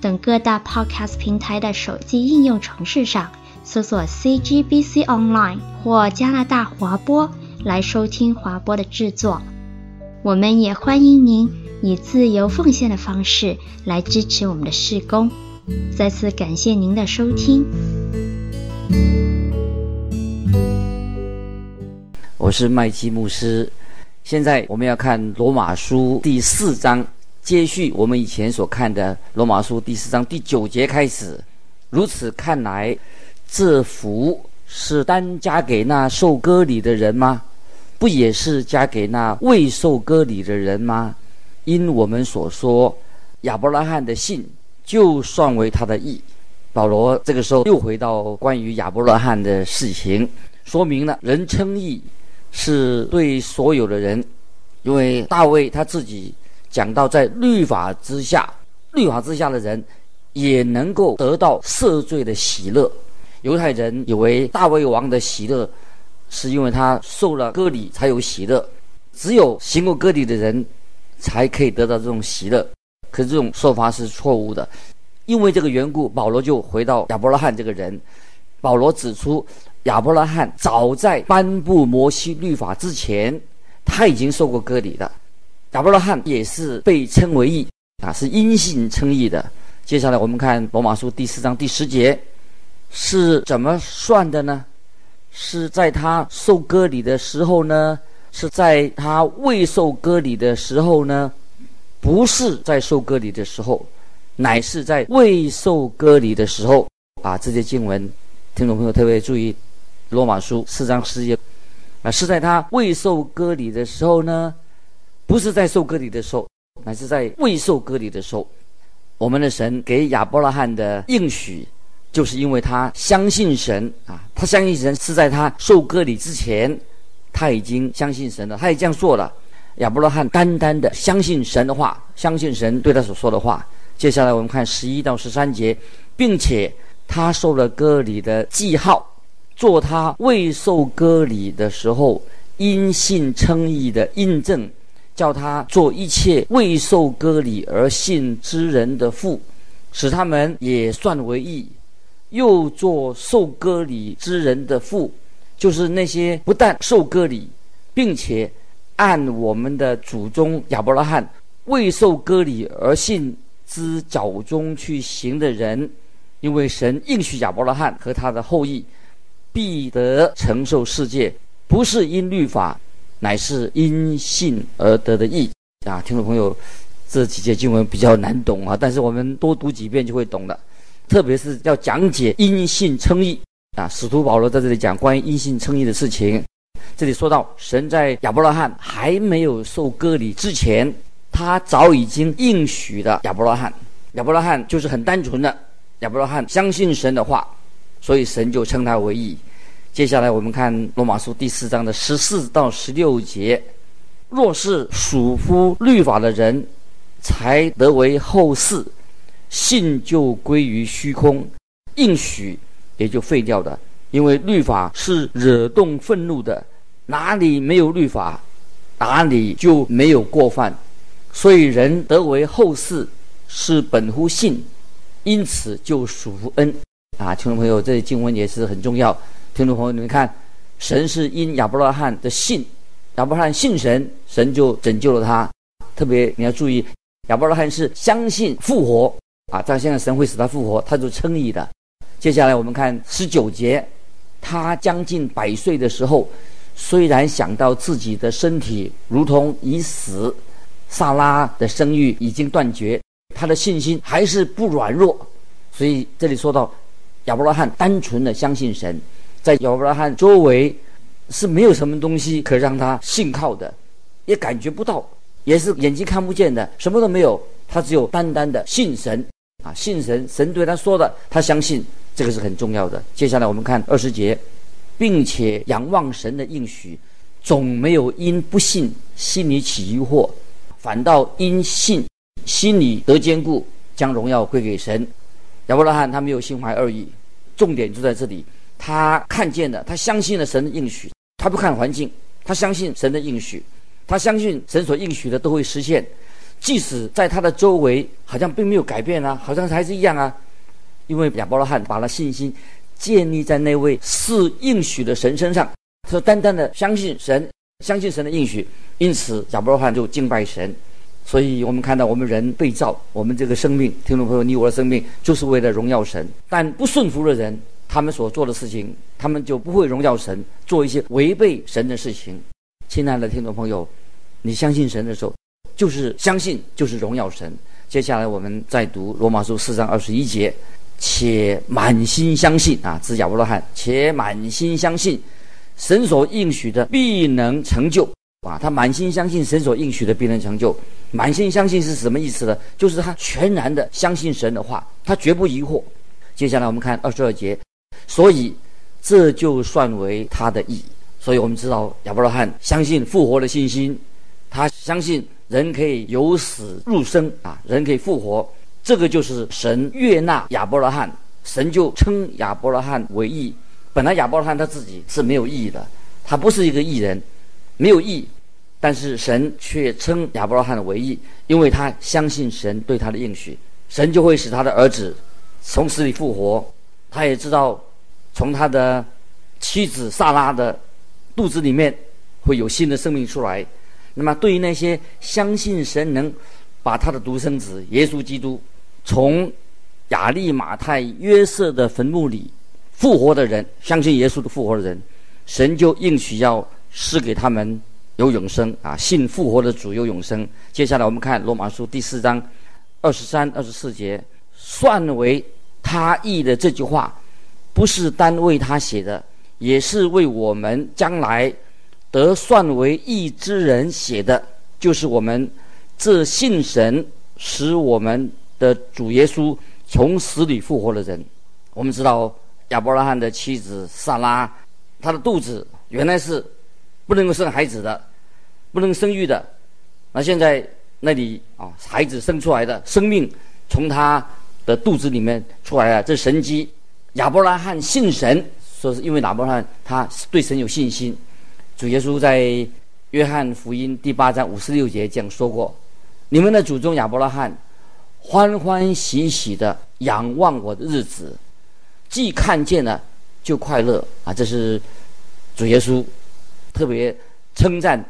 等各大 Podcast 平台的手机应用程式上搜索 CGBC Online 或加拿大华播来收听华播的制作。我们也欢迎您以自由奉献的方式来支持我们的事工。再次感谢您的收听。我是麦基牧师。现在我们要看罗马书第四章，接续我们以前所看的罗马书第四章第九节开始。如此看来，这福是单加给那受割礼的人吗？不也是加给那未受割礼的人吗？因我们所说，亚伯拉罕的信就算为他的义。保罗这个时候又回到关于亚伯拉罕的事情，说明了人称义。是对所有的人，因为大卫他自己讲到，在律法之下，律法之下的人也能够得到赦罪的喜乐。犹太人以为大卫王的喜乐是因为他受了割礼才有喜乐，只有行过割礼的人才可以得到这种喜乐。可是这种说法是错误的，因为这个缘故，保罗就回到亚伯拉罕这个人，保罗指出。亚伯拉罕早在颁布摩西律法之前，他已经受过割礼的。亚伯拉罕也是被称为义啊，是因信称义的。接下来我们看罗马书第四章第十节是怎么算的呢？是在他受割礼的时候呢？是在他未受割礼的时候呢？不是在受割礼的时候，乃是在未受割礼的时候啊！这些经文，听众朋友特别注意。罗马书四章十节，啊，是在他未受割礼的时候呢，不是在受割礼的时候，乃是在未受割礼的时候。我们的神给亚伯拉罕的应许，就是因为他相信神啊，他相信神是在他受割礼之前，他已经相信神了，他也这样做了。亚伯拉罕单单的相信神的话，相信神对他所说的话。接下来我们看十一到十三节，并且他受了割礼的记号。做他未受割礼的时候，因信称义的印证，叫他做一切未受割礼而信之人的父，使他们也算为义；又做受割礼之人的父，就是那些不但受割礼，并且按我们的祖宗亚伯拉罕未受割礼而信之脚踪去行的人，因为神应许亚伯拉罕和他的后裔。必得承受世界，不是因律法，乃是因信而得的义啊！听众朋友，这几节经文比较难懂啊，但是我们多读几遍就会懂了。特别是要讲解因信称义啊，使徒保罗在这里讲关于因信称义的事情。这里说到，神在亚伯拉罕还没有受割礼之前，他早已经应许了亚伯拉罕。亚伯拉罕就是很单纯的，亚伯拉罕相信神的话。所以神就称他为义。接下来我们看罗马书第四章的十四到十六节：若是属乎律法的人，才得为后嗣，信就归于虚空，应许也就废掉的。因为律法是惹动愤怒的，哪里没有律法，哪里就没有过犯。所以人得为后嗣，是本乎信，因此就属乎恩。啊，听众朋友，这里经文也是很重要。听众朋友，你们看，神是因亚伯拉罕的信，亚伯拉罕信神，神就拯救了他。特别你要注意，亚伯拉罕是相信复活啊，但现在神会使他复活，他就称义的。接下来我们看十九节，他将近百岁的时候，虽然想到自己的身体如同已死，撒拉的生育已经断绝，他的信心还是不软弱。所以这里说到。亚伯拉罕单纯的相信神，在亚伯拉罕周围是没有什么东西可让他信靠的，也感觉不到，也是眼睛看不见的，什么都没有。他只有单单的信神啊，信神，神对他说的，他相信，这个是很重要的。接下来我们看二十节，并且仰望神的应许，总没有因不信心里起疑惑，反倒因信心里得坚固，将荣耀归给神。亚伯拉罕他没有心怀二意，重点就在这里，他看见了，他相信了神的应许，他不看环境，他相信神的应许，他相信神所应许的都会实现。即使在他的周围好像并没有改变啊，好像还是一样啊，因为亚伯拉罕把他信心建立在那位是应许的神身上，他单单的相信神，相信神的应许，因此亚伯拉罕就敬拜神。所以我们看到我们人被造，我们这个生命，听众朋友，你我的生命就是为了荣耀神。但不顺服的人，他们所做的事情，他们就不会荣耀神，做一些违背神的事情。亲爱的听众朋友，你相信神的时候。就是相信，就是荣耀神。接下来我们再读罗马书四章二十一节，且满心相信啊，指亚伯拉罕，且满心相信神所应许的必能成就啊。他满心相信神所应许的必能成就。满心相信是什么意思呢？就是他全然的相信神的话，他绝不疑惑。接下来我们看二十二节，所以这就算为他的义。所以我们知道亚伯拉罕相信复活的信心，他相信。人可以由死入生啊，人可以复活，这个就是神悦纳亚伯拉罕，神就称亚伯拉罕为义。本来亚伯拉罕他自己是没有义的，他不是一个义人，没有义，但是神却称亚伯拉罕为义，因为他相信神对他的应许，神就会使他的儿子从死里复活。他也知道从他的妻子撒拉的肚子里面会有新的生命出来。那么，对于那些相信神能把他的独生子耶稣基督从亚利马太约瑟的坟墓里复活的人，相信耶稣的复活的人，神就应许要赐给他们有永生啊！信复活的主有永生。接下来我们看罗马书第四章二十三、二十四节，算为他义的这句话，不是单为他写的，也是为我们将来。得算为义之人写的，就是我们这信神使我们的主耶稣从死里复活的人。我们知道亚伯拉罕的妻子撒拉，她的肚子原来是不能够生孩子的，不能生育的。那现在那里啊，孩子生出来的生命从她的肚子里面出来了，这神迹。亚伯拉罕信神，说是因为亚伯拉罕他对神有信心。主耶稣在约翰福音第八章五十六节这样说过：“你们的祖宗亚伯拉罕欢欢喜喜的仰望我的日子，既看见了就快乐啊！”这是主耶稣特别称赞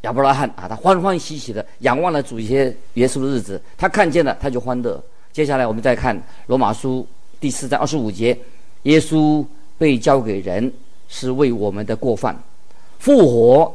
亚伯拉罕啊，他欢欢喜喜的仰望了主耶耶稣的日子，他看见了他就欢乐。接下来我们再看罗马书第四章二十五节：“耶稣被交给人，是为我们的过犯。”复活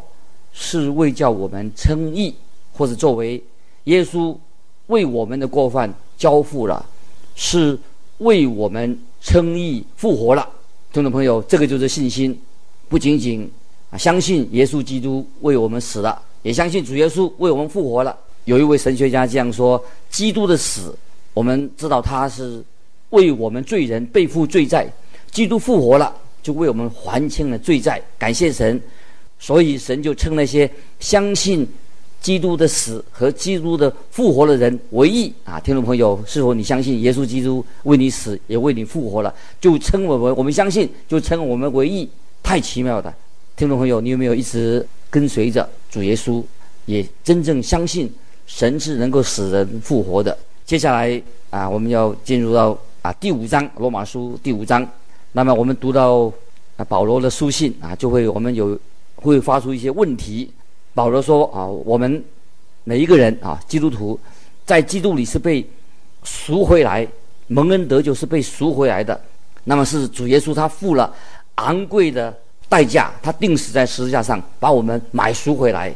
是为叫我们称义，或者作为耶稣为我们的过犯交付了，是为我们称义复活了。听众朋友，这个就是信心，不仅仅啊相信耶稣基督为我们死了，也相信主耶稣为我们复活了。有一位神学家这样说：基督的死，我们知道他是为我们罪人背负罪债；基督复活了，就为我们还清了罪债。感谢神。所以神就称那些相信基督的死和基督的复活的人为义啊！听众朋友，是否你相信耶稣基督为你死也为你复活了？就称我们我们相信，就称我们为义，太奇妙的！听众朋友，你有没有一直跟随着主耶稣，也真正相信神是能够使人复活的？接下来啊，我们要进入到啊第五章罗马书第五章，那么我们读到啊保罗的书信啊，就会我们有。会发出一些问题。保罗说：“啊，我们每一个人啊，基督徒，在基督里是被赎回来，蒙恩得救是被赎回来的。那么是主耶稣他付了昂贵的代价，他钉死在十字架上，把我们买赎回来，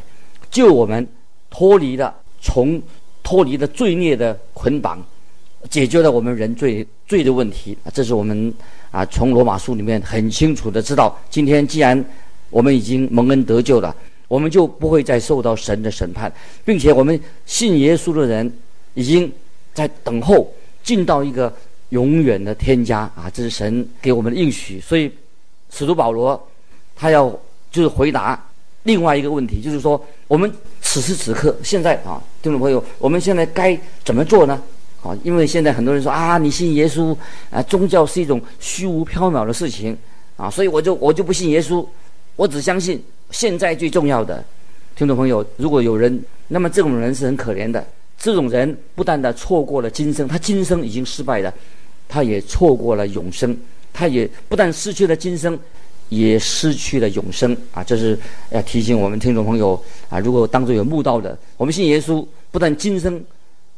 救我们脱离了从脱离了罪孽的捆绑，解决了我们人罪罪的问题。这是我们啊从罗马书里面很清楚的知道。今天既然我们已经蒙恩得救了，我们就不会再受到神的审判，并且我们信耶稣的人已经在等候进到一个永远的天家啊！这是神给我们的应许。所以，使徒保罗他要就是回答另外一个问题，就是说我们此时此刻现在啊，听众朋友，我们现在该怎么做呢？好，因为现在很多人说啊，你信耶稣啊，宗教是一种虚无缥缈的事情啊，所以我就我就不信耶稣，我只相信现在最重要的。听众朋友，如果有人，那么这种人是很可怜的。这种人不但的错过了今生，他今生已经失败了，他也错过了永生，他也不但失去了今生，也失去了永生啊！这是要提醒我们听众朋友啊，如果当中有慕道的，我们信耶稣，不但今生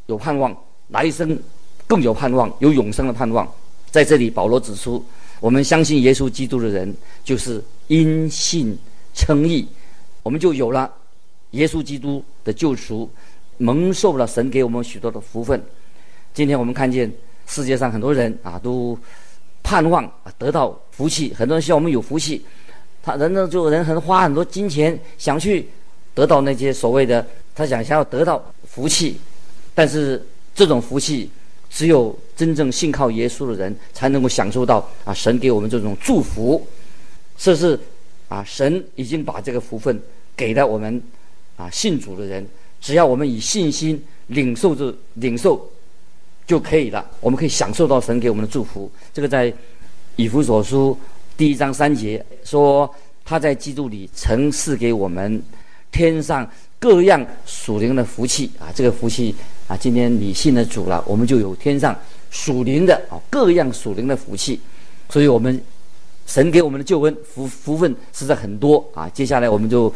有盼望，来生更有盼望，有永生的盼望。在这里，保罗指出，我们相信耶稣基督的人，就是因信称义，我们就有了耶稣基督的救赎。蒙受了神给我们许多的福分。今天我们看见世界上很多人啊，都盼望得到福气。很多人希望我们有福气，他人呢就人很花很多金钱想去得到那些所谓的他想想要得到福气，但是这种福气只有真正信靠耶稣的人才能够享受到啊神给我们这种祝福。这是啊神已经把这个福分给了我们啊信主的人。只要我们以信心领受这领受就可以了，我们可以享受到神给我们的祝福。这个在以弗所书第一章三节说，他在基督里曾赐给我们天上各样属灵的福气啊，这个福气啊，今天你信了主了，我们就有天上属灵的啊各样属灵的福气。所以我们神给我们的救恩福福分实在很多啊。接下来我们就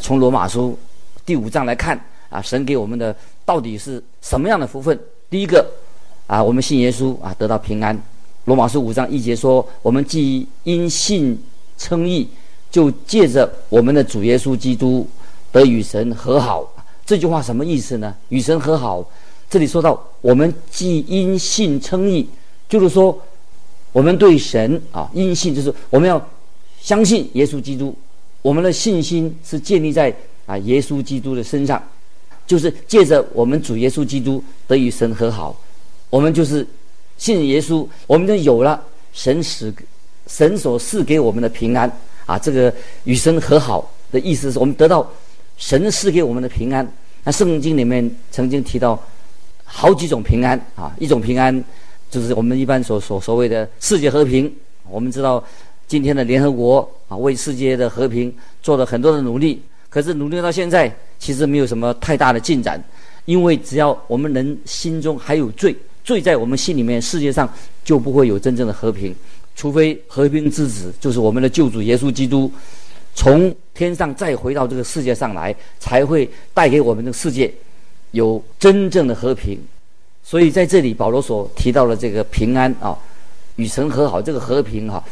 从罗马书第五章来看。啊，神给我们的到底是什么样的福分？第一个，啊，我们信耶稣啊，得到平安。罗马书五章一节说：“我们既因信称义，就借着我们的主耶稣基督得与神和好。”这句话什么意思呢？与神和好，这里说到我们既因信称义，就是说我们对神啊，因信就是我们要相信耶稣基督，我们的信心是建立在啊耶稣基督的身上。就是借着我们主耶稣基督得与神和好，我们就是信耶稣，我们就有了神使神所赐给我们的平安啊！这个与神和好的意思是我们得到神赐给我们的平安。那圣经里面曾经提到好几种平安啊，一种平安就是我们一般所所所谓的世界和平。我们知道今天的联合国啊，为世界的和平做了很多的努力。可是努力到现在，其实没有什么太大的进展，因为只要我们人心中还有罪，罪在我们心里面，世界上就不会有真正的和平。除非和平之子就是我们的救主耶稣基督，从天上再回到这个世界上来，才会带给我们的世界有真正的和平。所以在这里，保罗所提到的这个平安啊，与神和好，这个和平哈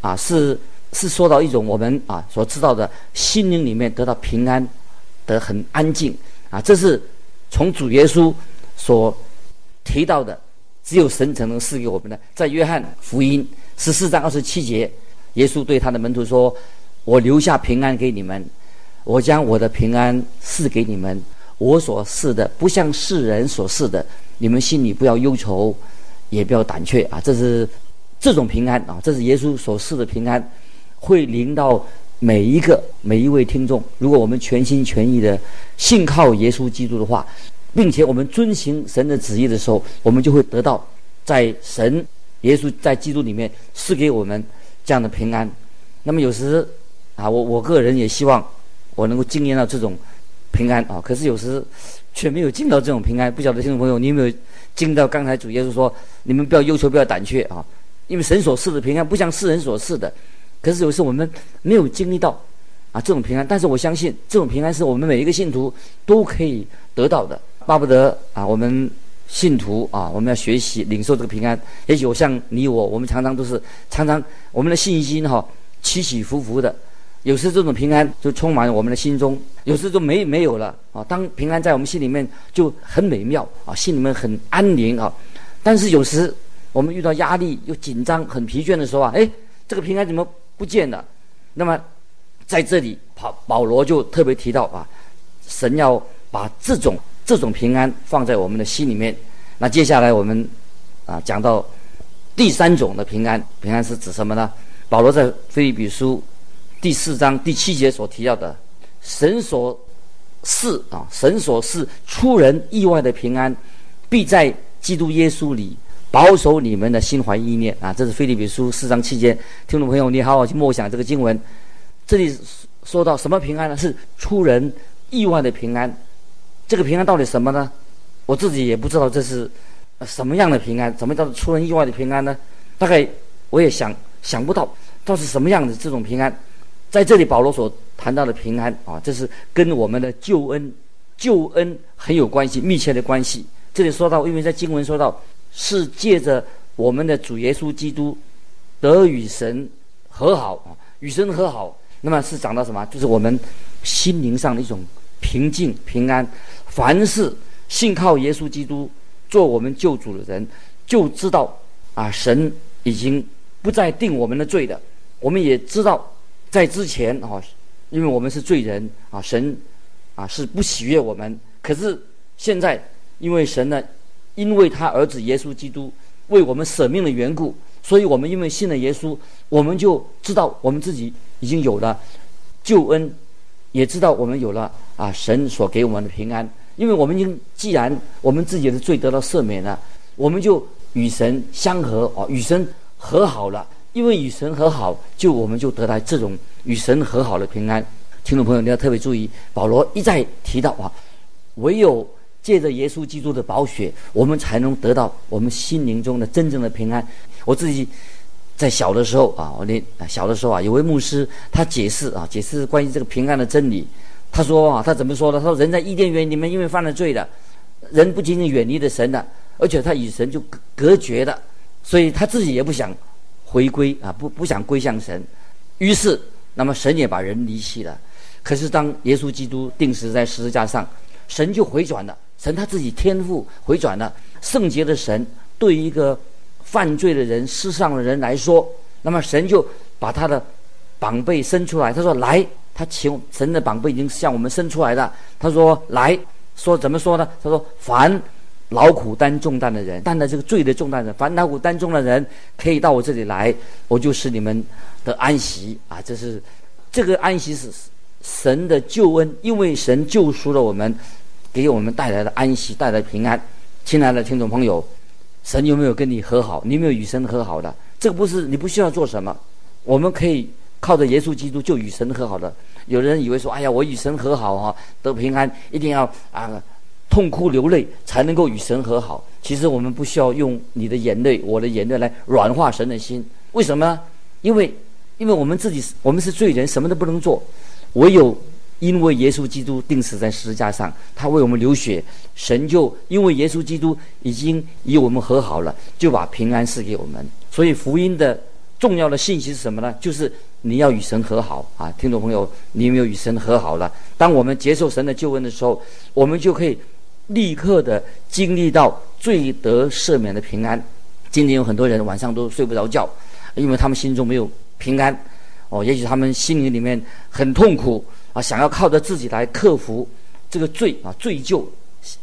啊，啊是。是说到一种我们啊所知道的心灵里面得到平安，得很安静啊，这是从主耶稣所提到的，只有神才能赐给我们的。在约翰福音十四章二十七节，耶稣对他的门徒说：“我留下平安给你们，我将我的平安赐给你们。我所赐的不像世人所赐的，你们心里不要忧愁，也不要胆怯啊。”这是这种平安啊，这是耶稣所赐的平安。会临到每一个每一位听众。如果我们全心全意的信靠耶稣基督的话，并且我们遵行神的旨意的时候，我们就会得到在神耶稣在基督里面赐给我们这样的平安。那么有时啊，我我个人也希望我能够经验到这种平安啊。可是有时却没有尽到这种平安。不晓得听众朋友，你有没有尽到刚才主耶稣说：“你们不要忧愁，不要胆怯啊，因为神所赐的平安不像世人所赐的。”可是有时我们没有经历到啊这种平安，但是我相信这种平安是我们每一个信徒都可以得到的。巴不得啊，我们信徒啊，我们要学习领受这个平安。也许我像你我，我们常常都是常常我们的信心哈、起起伏伏的。有时这种平安就充满我们的心中，有时就没没有了啊。当平安在我们心里面就很美妙啊，心里面很安宁啊。但是有时我们遇到压力又紧张、很疲倦的时候啊，哎，这个平安怎么？不见了，那么在这里，保保罗就特别提到啊，神要把这种这种平安放在我们的心里面。那接下来我们啊，讲到第三种的平安，平安是指什么呢？保罗在腓利比书第四章第七节所提到的，神所赐啊，神所赐出人意外的平安，必在基督耶稣里保守你们的心怀意念啊。这是腓立比书四章七节，听众朋友，你好好去默想这个经文。这里说到什么平安呢？是出人意外的平安。这个平安到底什么呢？我自己也不知道这是什么样的平安，怎么叫做出人意外的平安呢？大概我也想想不到，到底是什么样的这种平安。在这里，保罗所谈到的平安啊，这是跟我们的救恩、救恩很有关系、密切的关系。这里说到，因为在经文说到，是借着我们的主耶稣基督得与神和好啊，与神和好，那么是讲到什么？就是我们心灵上的一种平静、平安。凡是信靠耶稣基督做我们救主的人，就知道啊，神已经不再定我们的罪的。我们也知道，在之前啊，因为我们是罪人啊，神啊是不喜悦我们。可是现在，因为神呢，因为他儿子耶稣基督为我们舍命的缘故，所以我们因为信了耶稣，我们就知道我们自己已经有了救恩，也知道我们有了啊神所给我们的平安。因为我们已经，既然我们自己的罪得到赦免了，我们就与神相和啊，与神和好了。因为与神和好，就我们就得到这种与神和好的平安。听众朋友，你要特别注意，保罗一再提到啊，唯有借着耶稣基督的宝血，我们才能得到我们心灵中的真正的平安。我自己在小的时候啊，我那小的时候啊，有位牧师他解释啊，解释关于这个平安的真理。他说啊，他怎么说的？他说人在伊甸园里面，因为犯了罪的，人不仅仅远离了神的，而且他与神就隔隔绝的，所以他自己也不想回归啊，不不想归向神。于是，那么神也把人离弃了。可是当耶稣基督钉死在十字架上，神就回转了。神他自己天赋回转了。圣洁的神对于一个犯罪的人、世上的人来说，那么神就把他的膀臂伸出来，他说来。他请神的膀臂已经向我们伸出来了。他说：“来说怎么说呢？他说：凡劳苦担重担的人，担了这个罪的重担的人，凡劳苦担重的人，可以到我这里来，我就使你们得安息啊！这是这个安息是神的救恩，因为神救赎了我们，给我们带来的安息，带来平安。亲爱的听众朋友，神有没有跟你和好？你有没有与神和好的？这个不是你不需要做什么，我们可以靠着耶稣基督就与神和好的。”有人以为说：“哎呀，我与神和好哈，得平安，一定要啊痛哭流泪才能够与神和好。”其实我们不需要用你的眼泪、我的眼泪来软化神的心。为什么？因为因为我们自己我们是罪人，什么都不能做。唯有因为耶稣基督钉死在十字架上，他为我们流血，神就因为耶稣基督已经与我们和好了，就把平安赐给我们。所以福音的重要的信息是什么呢？就是。你要与神和好啊，听众朋友，你有没有与神和好了？当我们接受神的救恩的时候，我们就可以立刻的经历到罪得赦免的平安。今天有很多人晚上都睡不着觉，因为他们心中没有平安。哦，也许他们心里里面很痛苦啊，想要靠着自己来克服这个罪啊，罪疚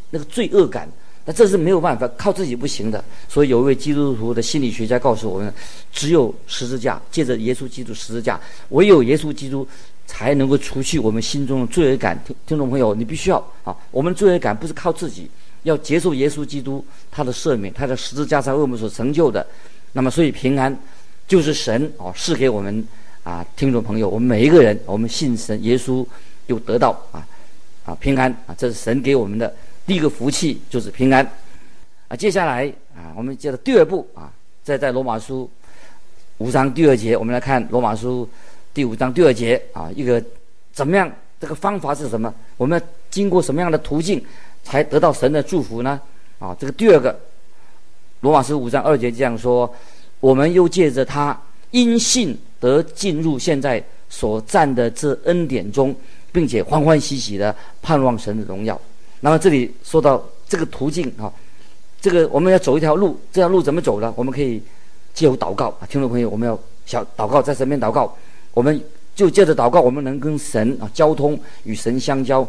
那个罪恶感。那这是没有办法，靠自己不行的。所以有一位基督徒的心理学家告诉我们，只有十字架，借着耶稣基督十字架，唯有耶稣基督才能够除去我们心中的罪恶感。听听众朋友，你必须要啊，我们罪恶感不是靠自己，要接受耶稣基督他的赦免，他的十字架上为我们所成就的。那么，所以平安就是神哦赐给我们啊，听众朋友，我们每一个人，我们信神耶稣就得到啊啊平安啊，这是神给我们的。第一个福气就是平安，啊，接下来啊，我们接着第二步啊，再在罗马书五章第二节，我们来看罗马书第五章第二节啊，一个怎么样？这个方法是什么？我们要经过什么样的途径才得到神的祝福呢？啊，这个第二个罗马书五章二节这样说：我们又借着他因信得进入现在所占的这恩典中，并且欢欢喜喜的盼望神的荣耀。那么这里说到这个途径啊，这个我们要走一条路，这条路怎么走呢？我们可以借由祷告啊，听众朋友，我们要小祷告，在身边祷告，我们就借着祷告，我们能跟神啊交通，与神相交，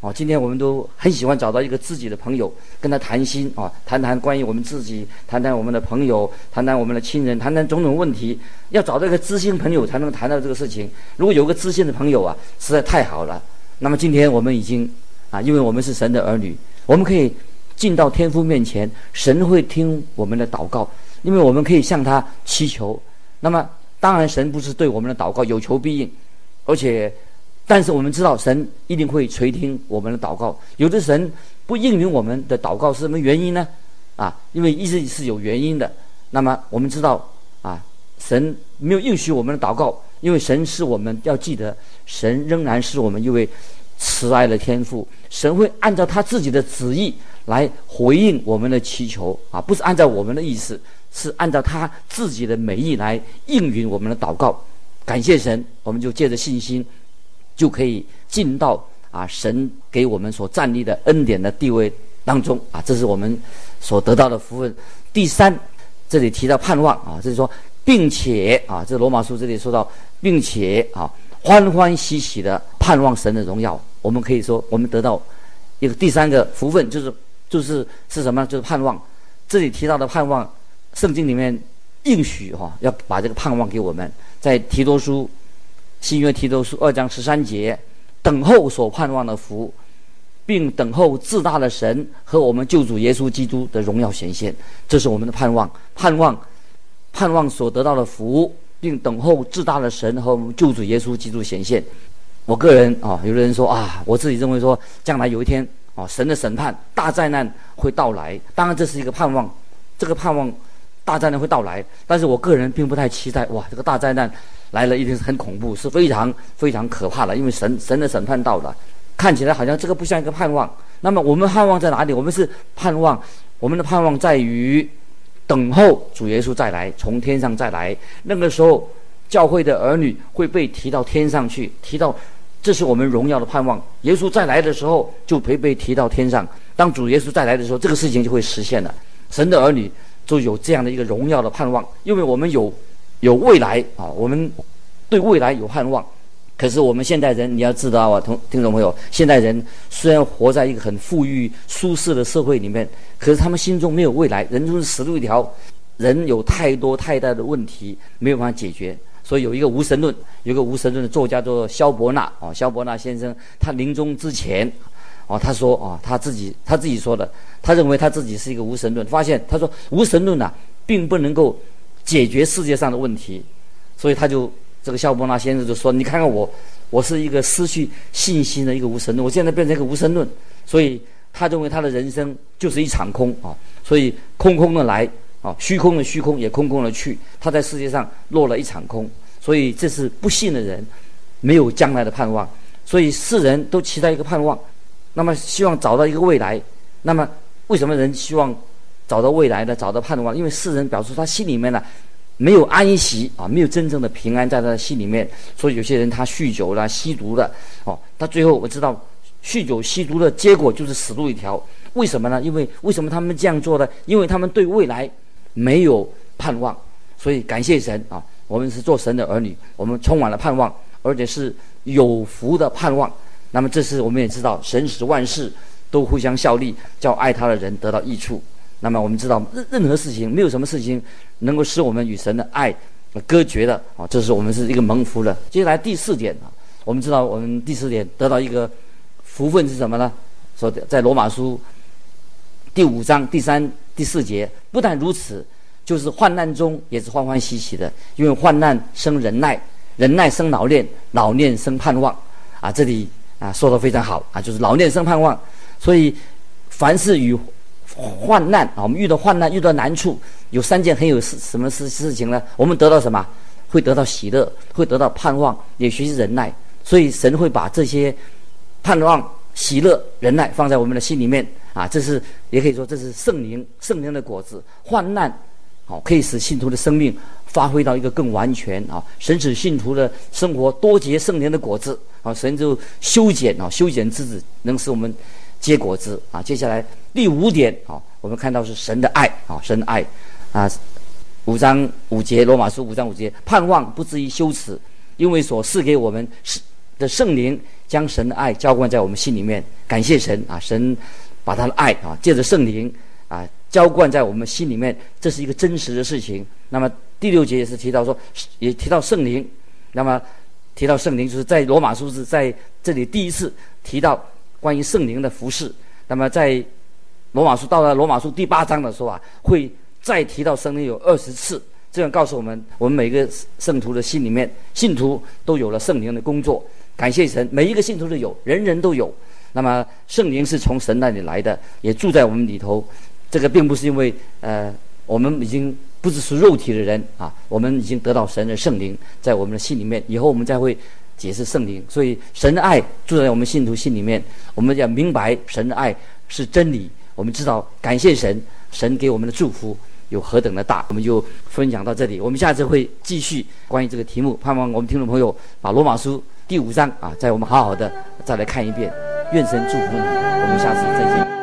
啊，今天我们都很喜欢找到一个自己的朋友，跟他谈心啊，谈谈关于我们自己，谈谈我们的朋友，谈谈我们的亲人，谈谈种种问题。要找到一个知心朋友，才能谈到这个事情。如果有个知心的朋友啊，实在太好了。那么今天我们已经啊，因为我们是神的儿女，我们可以进到天父面前，神会听我们的祷告，因为我们可以向他祈求。那么当然，神不是对我们的祷告有求必应，而且。但是我们知道，神一定会垂听我们的祷告。有的神不应允我们的祷告是什么原因呢？啊，因为一直是有原因的。那么我们知道，啊，神没有应许我们的祷告，因为神是我们要记得，神仍然是我们一位慈爱的天父。神会按照他自己的旨意来回应我们的祈求啊，不是按照我们的意思，是按照他自己的美意来应允我们的祷告。感谢神，我们就借着信心。就可以进到啊神给我们所站立的恩典的地位当中啊，这是我们所得到的福分。第三，这里提到盼望啊，就是说，并且啊，这罗马书这里说到，并且啊，欢欢喜喜的盼望神的荣耀。我们可以说，我们得到一个第三个福分，就是就是是什么？就是盼望。这里提到的盼望，圣经里面应许哈、要把这个盼望给我们，在提多书。新约提多书二章十三节，等候所盼望的福，并等候至大的神和我们救主耶稣基督的荣耀显现，这是我们的盼望。盼望，盼望所得到的福，并等候至大的神和我们救主耶稣基督显现。我个人啊，有的人说啊，我自己认为说，将来有一天啊，神的审判大灾难会到来。当然这是一个盼望，这个盼望大灾难会到来，但是我个人并不太期待哇，这个大灾难。来了一定是很恐怖，是非常非常可怕的，因为神神的审判到了，看起来好像这个不像一个盼望。那么我们盼望在哪里？我们是盼望，我们的盼望在于等候主耶稣再来，从天上再来。那个时候，教会的儿女会被提到天上去，提到这是我们荣耀的盼望。耶稣再来的时候，就会被提到天上。当主耶稣再来的时候，这个事情就会实现了。神的儿女就有这样的一个荣耀的盼望，因为我们有。有未来啊，我们对未来有盼望。可是我们现代人，你要知道啊，同听众朋友，现代人虽然活在一个很富裕、舒适的社会里面，可是他们心中没有未来，人就是死路一条。人有太多太大的问题没有办法解决，所以有一个无神论，有一个无神论的作家叫做萧伯纳啊，萧伯纳先生，他临终之前啊，他说啊，他自己他自己说的，他认为他自己是一个无神论，发现他说无神论啊，并不能够。解决世界上的问题，所以他就这个萧伯纳先生就说：“你看看我，我是一个失去信心的一个无神论，我现在变成一个无神论。”所以他认为他的人生就是一场空啊，所以空空的来啊，虚空的虚空也空空的去，他在世界上落了一场空。所以这是不信的人没有将来的盼望。所以世人都期待一个盼望，那么希望找到一个未来。那么为什么人希望？找到未来呢，找到盼望，因为世人表示他心里面呢没有安息啊，没有真正的平安在他的心里面，所以有些人他酗酒了、吸毒了，哦，他最后我知道酗酒吸毒的结果就是死路一条。为什么呢？因为为什么他们这样做呢？因为他们对未来没有盼望。所以感谢神啊，我们是做神的儿女，我们充满了盼望，而且是有福的盼望。那么这是我们也知道，神使万事都互相效力，叫爱他的人得到益处。那么我们知道，任任何事情没有什么事情能够使我们与神的爱隔绝的啊，这是我们是一个蒙福的。接下来第四点啊，我们知道我们第四点得到一个福分是什么呢？说在罗马书第五章第三、第四节，不但如此，就是患难中也是欢欢喜喜的，因为患难生忍耐，忍耐生老练，老练生盼望。啊，这里啊说得非常好啊，就是老练生盼望。所以凡是与患难啊，我们遇到患难，遇到难处，有三件很有事什么事事情呢？我们得到什么？会得到喜乐，会得到盼望，也学习忍耐。所以神会把这些盼望、喜乐、忍耐放在我们的心里面啊。这是也可以说这是圣灵圣灵的果子。患难好，可以使信徒的生命发挥到一个更完全啊。神使信徒的生活多结圣灵的果子啊。神就修剪啊，修剪枝子，能使我们。结果子啊！接下来第五点啊，我们看到是神的爱啊，神的爱啊，五章五节，罗马书五章五节，盼望不至于羞耻，因为所赐给我们是的圣灵将神的爱浇灌在我们心里面，感谢神啊！神把他的爱啊，借着圣灵啊，浇灌在我们心里面，这是一个真实的事情。那么第六节也是提到说，也提到圣灵。那么提到圣灵，就是在罗马书是在这里第一次提到关于圣灵的服饰。那么在罗马书到了罗马书第八章的时候啊，会再提到圣灵有二十次。这样告诉我们，我们每个圣徒的心里面，信徒都有了圣灵的工作。感谢神，每一个信徒都有，人人都有。那么圣灵是从神那里来的，也住在我们里头。这个并不是因为呃，我们已经不只是肉体的人啊，我们已经得到神的圣灵在我们的心里面。以后我们再会解释圣灵。所以神的爱住在我们信徒心里面，我们要明白神的爱是真理。我们知道感谢神，神给我们的祝福有何等的大。我们就分享到这里，我们下次会继续关于这个题目。盼望我们听众朋友把罗马书第五章啊，在我们好好的再来看一遍。愿神祝福你，我们下次再见。